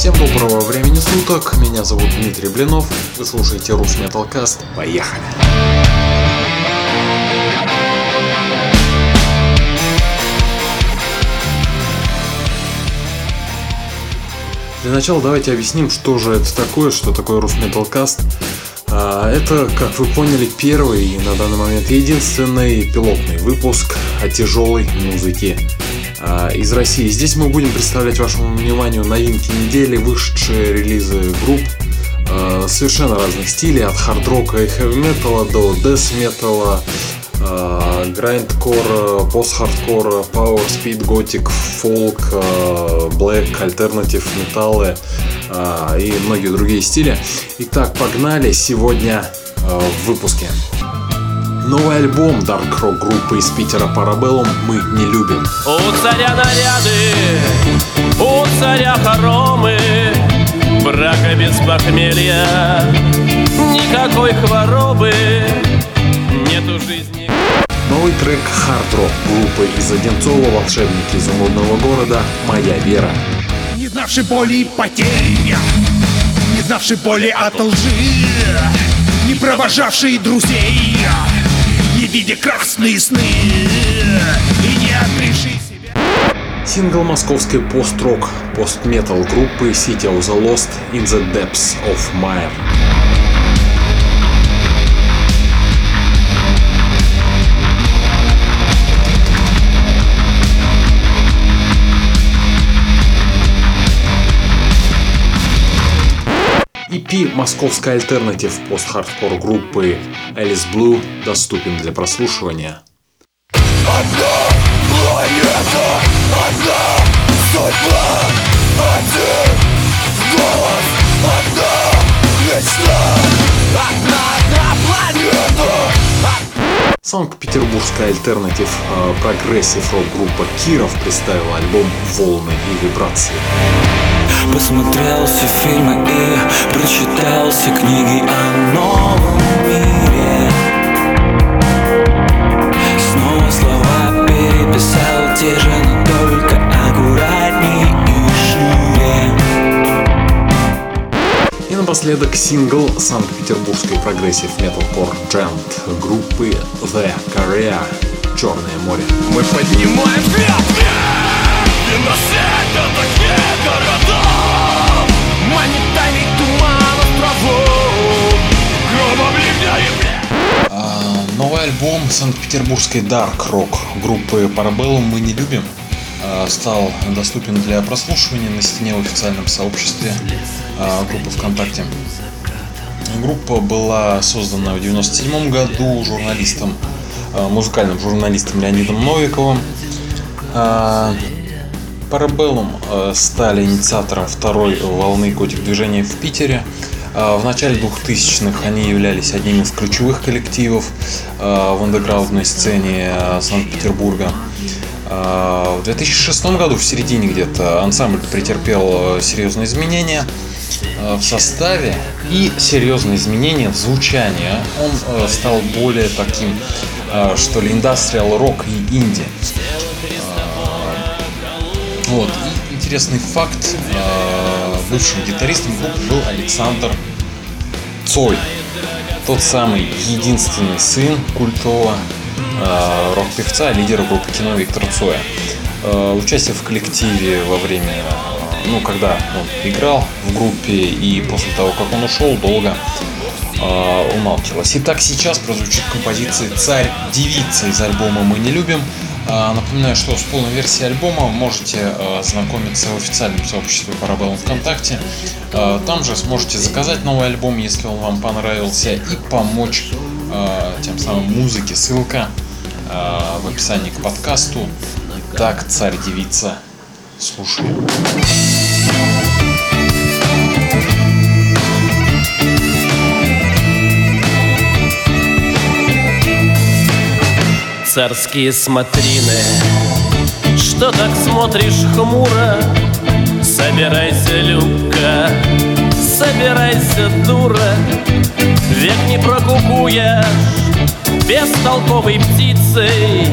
Всем доброго времени суток, меня зовут Дмитрий Блинов, вы слушаете Рус Металкаст, поехали! Для начала давайте объясним, что же это такое, что такое Рус Металкаст. А, это, как вы поняли, первый и на данный момент единственный пилотный выпуск о тяжелой музыке из России. Здесь мы будем представлять вашему вниманию новинки недели, вышедшие релизы групп а, совершенно разных стилей, от хард-рока и хэви-металла до дэс-металла, грайндкор, пост-хардкор, power speed, готик, фолк, black, альтернатив, металлы и многие другие стили. Итак, погнали сегодня в выпуске. Новый альбом Dark Rock группы из Питера Parabellum мы не любим. У царя наряды, у царя хоромы, брака без похмелья, никакой хворобы, нету жизни. Новый трек Hard Rock группы из Одинцова «Волшебники изумрудного города. Моя вера». Не знавший боли потери, не знавший боли от лжи, не провожавший друзей, видя красные сны и не открывший себя. Сингл московской пост-рок, пост-метал группы City of the Lost in the Depths of Mire. EP московской alternative пост-хардкор группы Alice Blue доступен для прослушивания. Одна планета, одна судьба, один голос, одна мечта, одна, одна планета. Санкт-Петербургская alternative э, progressive рок группа Киров представила альбом «Волны и вибрации». Посмотрел все фильмы и прочитал все книги о новом мире Снова слова переписал те же, но только аккуратней и шире И напоследок сингл санкт-петербургской progressive металкор djent группы The Korea «Черное море». Мы поднимаем ветви и на свете Новый альбом санкт-петербургской Rock группы Parabellum мы не любим а, стал доступен для прослушивания на стене в официальном сообществе а, группы ВКонтакте. Группа была создана в 1997 году журналистом, а, музыкальным журналистом Леонидом Новиковым. Parabellum стали инициатором второй волны готик движения в Питере. А, В начале 2000-х они являлись одним из ключевых коллективов э, в андеграундной сцене э, Санкт-Петербурга. А, В 2006 году, в середине где-то, ансамбль претерпел серьезные изменения в составе и серьезные изменения в звучании. Он стал более таким, что ли, индастриал рок и инди. Вот. И интересный факт. Бывшим гитаристом группы был Александр Цой. Тот самый единственный сын культового э, рок-певца, лидера группы кино Виктора Цоя. Э, Участие в коллективе во время, э, ну, когда он играл в группе и после того, как он ушел, долго э, умалчивалось. Итак, сейчас прозвучит композиция «Царь-девица» из альбома «Мы не любим». А, Напоминаю, что с полной версией альбома можете э, ознакомиться в официальном сообществе Parabellum ВКонтакте. Э, Там же сможете заказать новый альбом, если он вам понравился, и помочь э, тем самым музыке. Ссылка э, в описании к подкасту. Так, царь-девица. Слушаем. царские смотрины. Что так смотришь хмуро? Собирайся, Любка, собирайся, дура, Век не прокукуешь бестолковой птицей.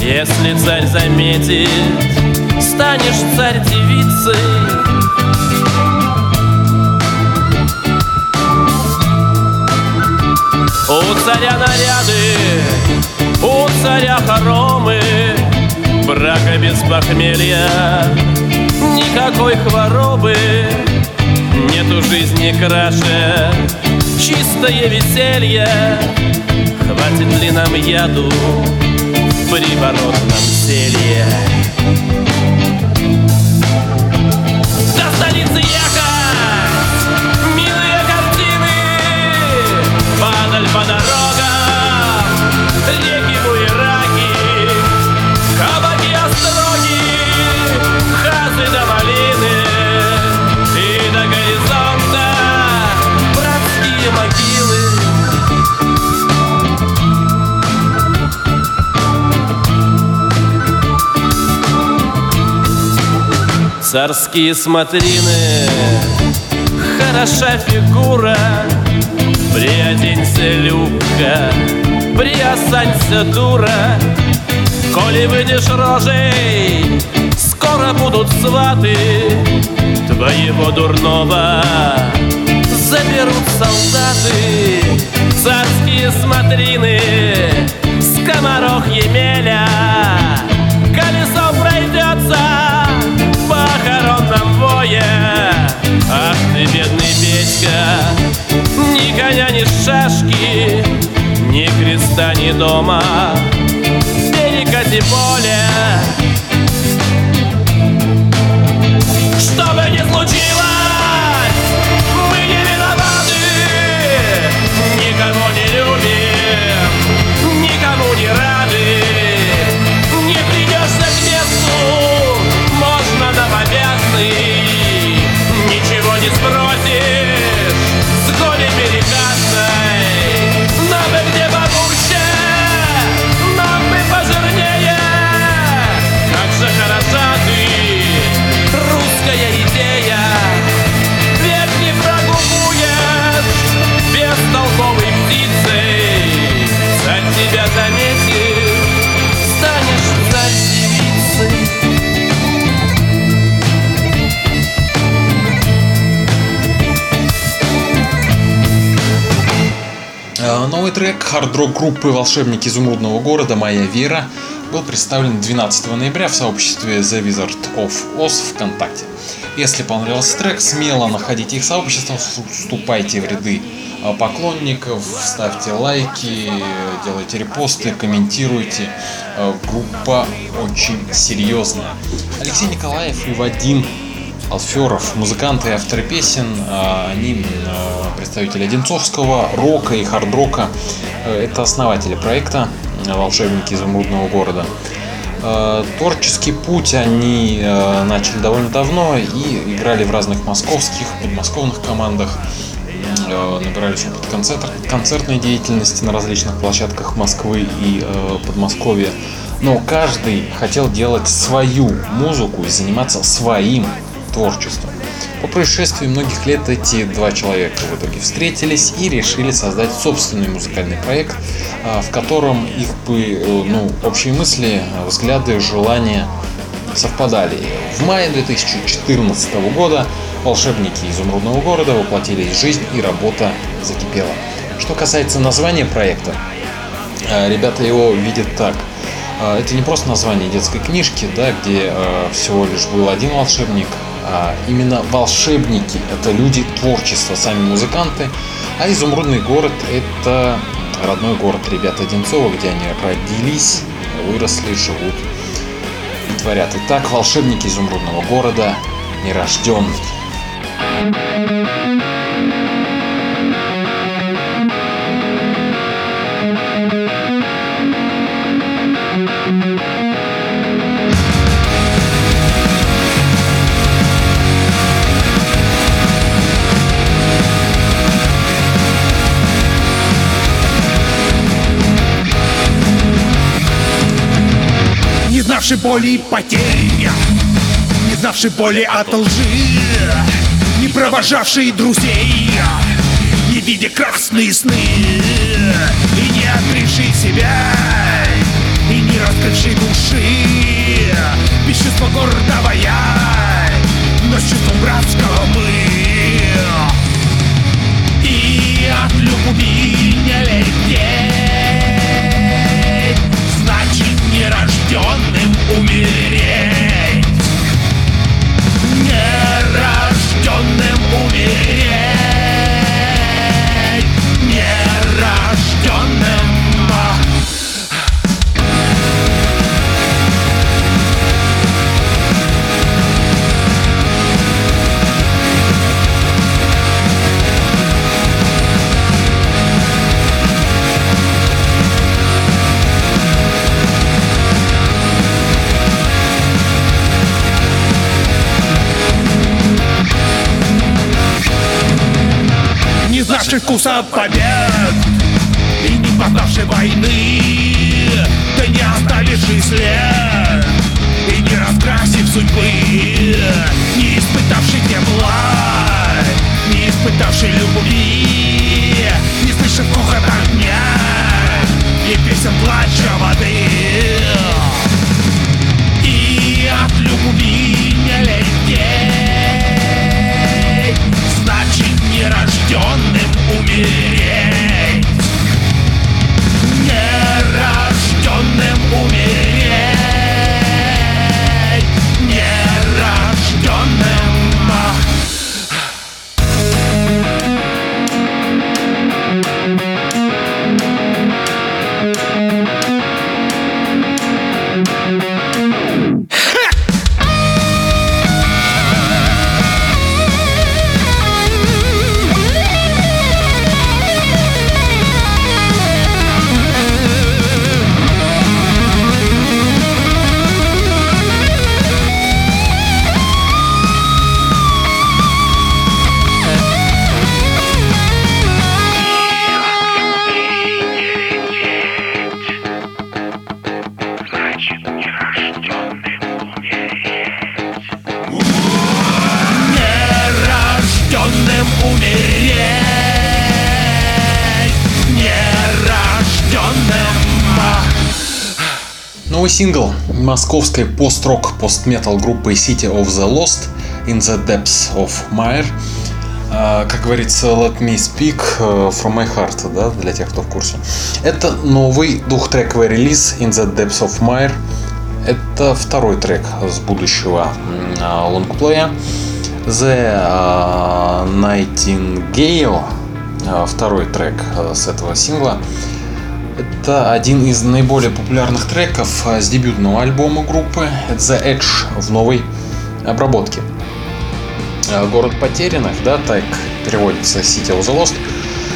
Если царь заметит, станешь царь-девицей. У царя наряды у царя хоромы Брака без похмелья, никакой хворобы Нету жизни краше, чистое веселье Хватит ли нам яду в приворотном зелье? Царские смотрины, хороша фигура Приоденься, Любка, приосанься, дура. Коли выйдешь рожей, скоро будут сваты. Твоего дурного заберут солдаты. Царские смотрины, скоморох Емеля в похоронном вое Ах ты, бедный Петька, ни коня, ни шашки Ни креста, ни дома, берега поле Что Новый трек хард-рок группы «Волшебники изумрудного города» «Моя вера» был представлен 12 ноября в сообществе The Wizard of Oz ВКонтакте. Если понравился трек, смело находите их сообщество, вступайте в ряды э, поклонников, ставьте лайки, делайте репосты, комментируйте. Э, Группа очень серьезная. Алексей Николаев и Вадим Алферов, музыканты и авторы песен, а, они э, представители одинцовского рока и хард-рока. Э, Это основатели проекта э, «Волшебники изумрудного города». Э, Творческий путь они начали довольно давно и играли в разных московских, подмосковных командах, набирались опыт концерт, концертной деятельности на различных площадках Москвы и Подмосковья. Но каждый хотел делать свою музыку и заниматься своим творчеством. По происшествии многих лет эти два человека в итоге встретились и решили создать собственный музыкальный проект, а, в котором их бы, э, ну, общие мысли, взгляды, желания совпадали. В мае 2014 года волшебники изумрудного города воплотились в жизнь и работа закипела. Что касается названия проекта, э, ребята его видят так. Э, Это не просто название детской книжки, да, где э, всего лишь был один волшебник, а именно волшебники – это люди творчества, сами музыканты, а изумрудный город – это родной город ребят Одинцова, где они родились, выросли, живут и творят. Итак, волшебники изумрудного города, нерожденный. Знавший боли и потерь Не знавший боли от лжи Не провожавший друзей Не видя красные сны И не открывший себя И не раскрывший души Бесчувство гордого я Но с чувством братского знавший вкуса побед. И не познавший войны. Ты не оставивший след. И не раскрасив судьбы. Не испытавший тепла. Не испытавший любви. Не слышав хохот Новый сингл московской пост-рок пост-метал группы City of the Lost In the Depths of Mire. А, Как говорится, let me speak э, from my heart, да, для тех, кто в курсе. Это новый двухтрековый релиз In the Depths of Mire. Это второй трек с будущего а, лонгплея. The а, Nightingale, второй трек а, с этого сингла. Это один из наиболее популярных треков а, с дебютного альбома группы The Edge в новой обработке. А, Город потерянных, да, так переводится City of the Lost.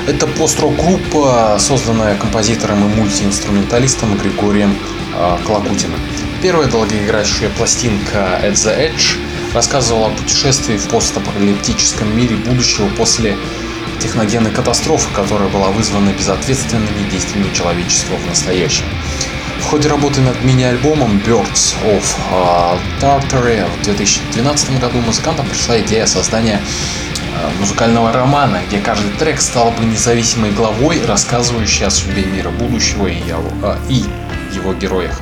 Это пост-рок группа, созданная композитором и мультиинструменталистом Григорием а, Клокутиным. Первая долгоиграющая пластинка At the Edge рассказывала о путешествии в постапокалиптическом мире будущего после техногенной катастрофы, которая была вызвана безответственными действиями человечества в настоящем. В ходе работы над мини-альбомом Birds of uh, Tartary в 2012 году музыкантам пришла идея создания э, музыкального романа, где каждый трек стал бы независимой главой, рассказывающей о судьбе мира будущего и его, э, и его героях.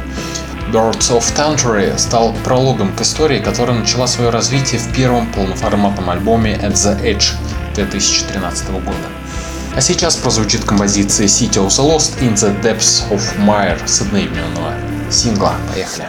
Birds of Tangery стал прологом к истории, которая начала свое развитие в первом полноформатном альбоме At the Edge 2013 года. А сейчас прозвучит композиция City of the Lost in the Depths of Mire с одноименного сингла. Поехали.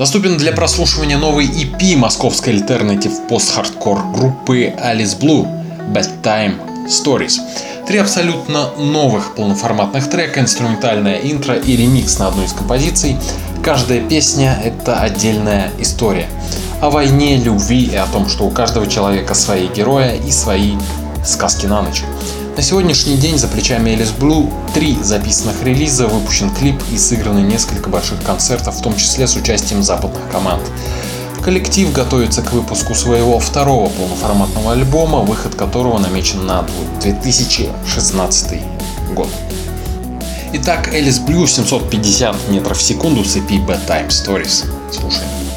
Доступен для прослушивания новый EP московской альтернатив пост-хардкор группы Alice Blue Bedtime Stories. Три абсолютно новых полноформатных трека, инструментальное интро и ремикс на одну из композиций. Каждая песня — это отдельная история. О войне, любви и о том, что у каждого человека свои герои и свои сказки на ночь. На сегодняшний день за плечами Элис Блу три записанных релиза, выпущен клип и сыграны несколько больших концертов, в том числе с участием западных команд. Коллектив готовится к выпуску своего второго полноформатного альбома, выход которого намечен на 2016 год. Итак, Элис Блю 750 метров в секунду с EP Bad Time Stories. Слушаем.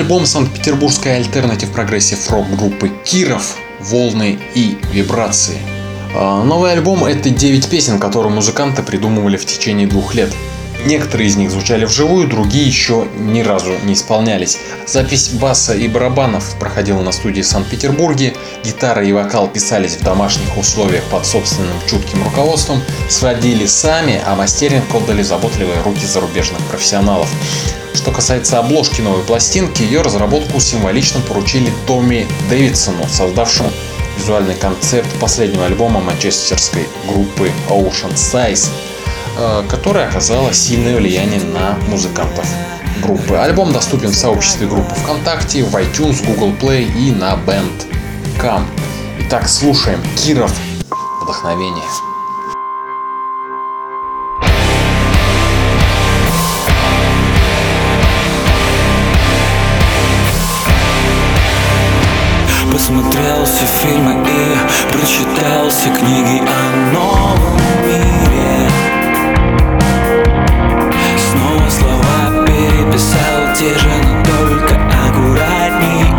Альбом санкт-петербургской alternative progressive рок группы Киров «Волны и вибрации». А, новый альбом — это 9 песен, которые музыканты придумывали в течение двух лет. Некоторые из них звучали вживую, другие еще ни разу не исполнялись. Запись баса и барабанов проходила на студии в Санкт-Петербурге, гитара и вокал писались в домашних условиях под собственным чутким руководством, сводили сами, а мастеринг отдали заботливые руки зарубежных профессионалов. Что касается обложки новой пластинки, ее разработку символично поручили Томми Дэвидсону, создавшему визуальный концепт последнего альбома манчестерской группы Ocean Size, э, которая оказала сильное влияние на музыкантов группы. Альбом доступен в сообществе группы ВКонтакте, в iTunes, Google Play и на Bandcamp. Итак, слушаем Киров «Вдохновение». Посмотрел все фильмы и прочитал все книги о новом мире. Снова слова переписал те же, но только аккуратней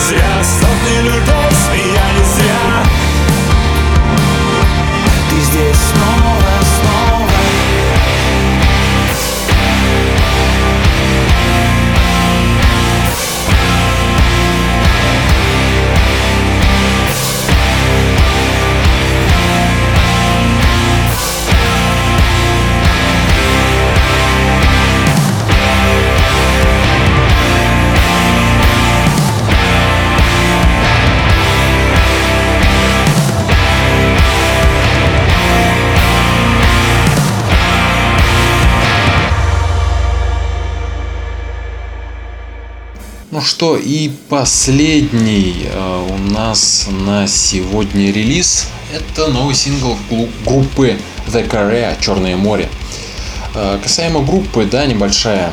зря. Сотни людей что, и последний э, у нас на сегодня релиз. Это новый сингл группы The Korea «Черное море». Э, касаемо группы, да, небольшая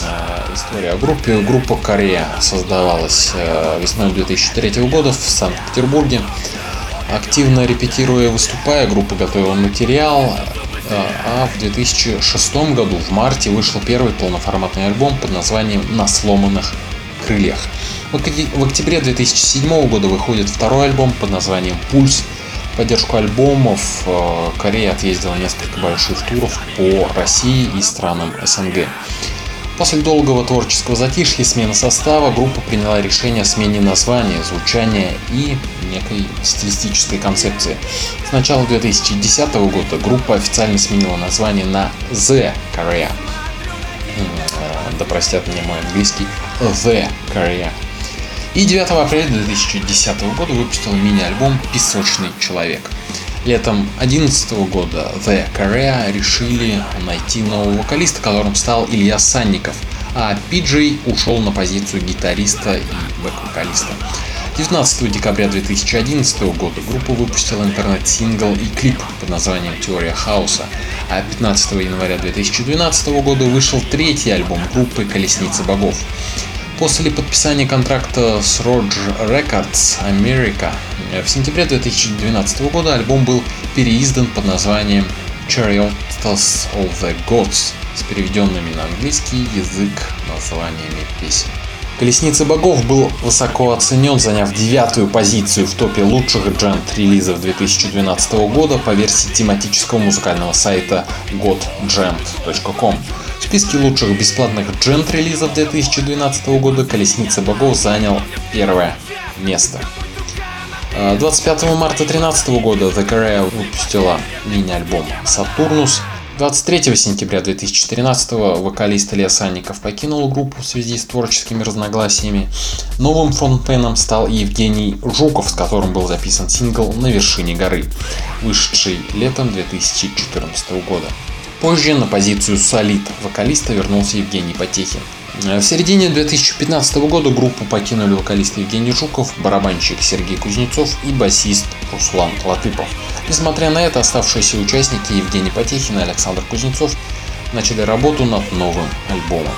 э, история о группе. Группа Корея создавалась весной 2003 года в Санкт-Петербурге. Активно репетируя и выступая, группа готовила материал, а в 2006 году в марте вышел первый полноформатный альбом под названием «На сломанных крыльях». В октябре 2007 года выходит второй альбом под названием «Пульс». В поддержку альбомов э, Корея отъездила несколько больших туров по России и странам СНГ. После долгого творческого затишья и смены состава группа приняла решение о смене названия, звучания и некой стилистической концепции. С начала 2010 года группа официально сменила название на The Korea. Да простят мне мой английский. The Korea. И 9 апреля 2010 года выпустил мини-альбом «Песочный человек». Летом 2011 года The Korea решили найти нового вокалиста, которым стал Илья Санников, а Пиджей ушел на позицию гитариста и бэк-вокалиста. 19 декабря 2011 года группа выпустила интернет-сингл и клип под названием «Теория хаоса», а 15 января 2012 года вышел третий альбом группы «Колесница богов». После подписания контракта с Roger Records America в сентябре 2012 года альбом был переиздан под названием Chariots of the Gods с переведенными на английский язык названиями песен. Колесница богов был высоко оценен, заняв девятую позицию в топе лучших джент-релизов 2012 года по версии тематического музыкального сайта godjamp.com. В списке лучших бесплатных джент-релизов 2012 года Колесница богов занял первое место. 25 марта 2013 года The Korea выпустила мини-альбом Saturnus. 23 сентября 2013 вокалист Илья Санников покинул группу в связи с творческими разногласиями. Новым фронтменом стал Евгений Жуков, с которым был записан сингл «На вершине горы», вышедший летом 2014 года. Позже на позицию солид вокалиста вернулся Евгений Потехин. В середине 2015 года группу покинули вокалист Евгений Жуков, барабанщик Сергей Кузнецов и басист Руслан Латыпов. Несмотря на это, оставшиеся участники Евгений Потехин и Александр Кузнецов начали работу над новым альбомом.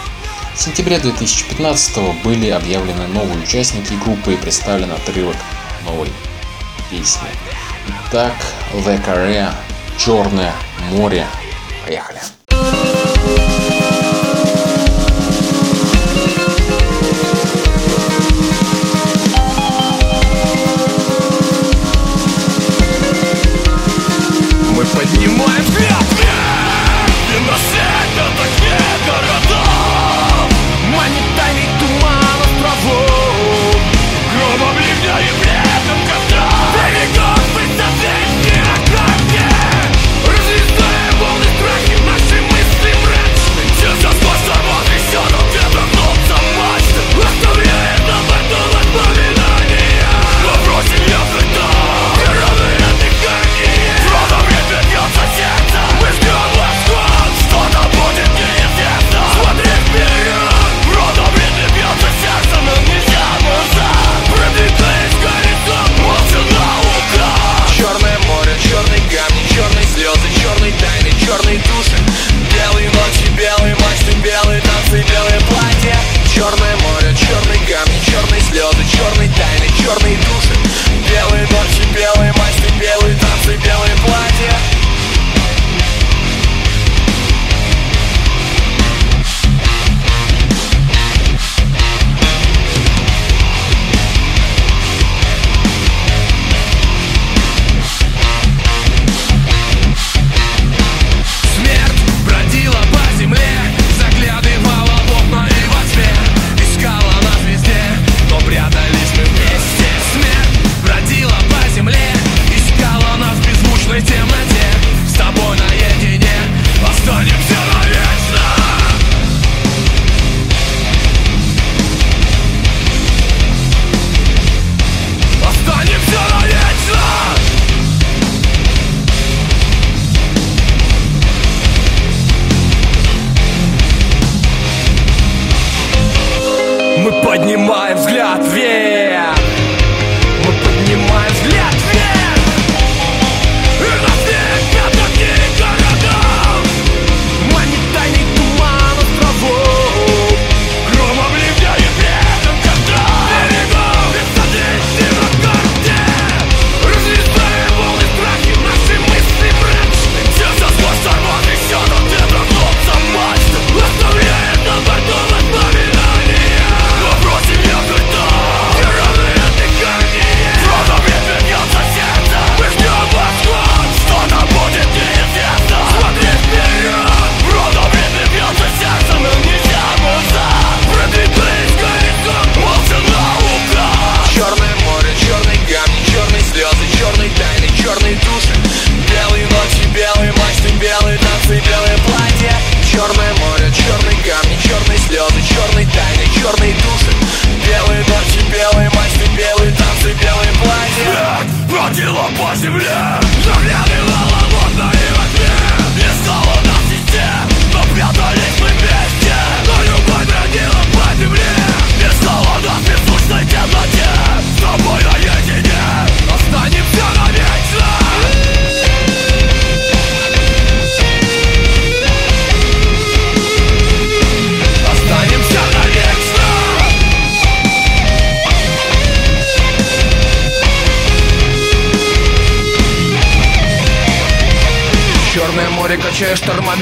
В сентябре 2015 были объявлены новые участники группы и представлен отрывок новой песни. Итак, The Korea, Черное море. Поехали.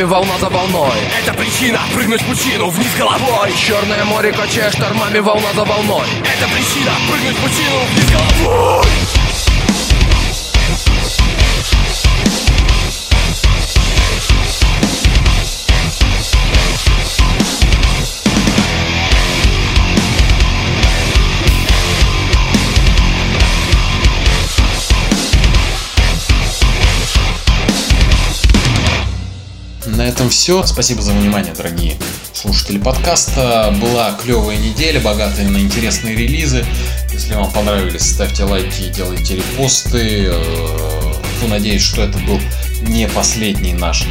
Штормами волна за волной. Это причина прыгнуть в пучину вниз головой. Черное море качает штормами волна за волной. Это причина прыгнуть в пучину вниз головой все. Спасибо за внимание, дорогие слушатели подкаста. Была клевая неделя, богатая на интересные релизы. Если вам понравились, ставьте лайки, делайте репосты. Э, Фу, надеюсь, что это был не последний наш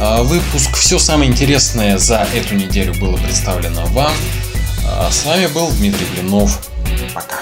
э, выпуск. Все самое интересное за эту неделю было представлено вам. А С вами был Дмитрий Блинов. Пока.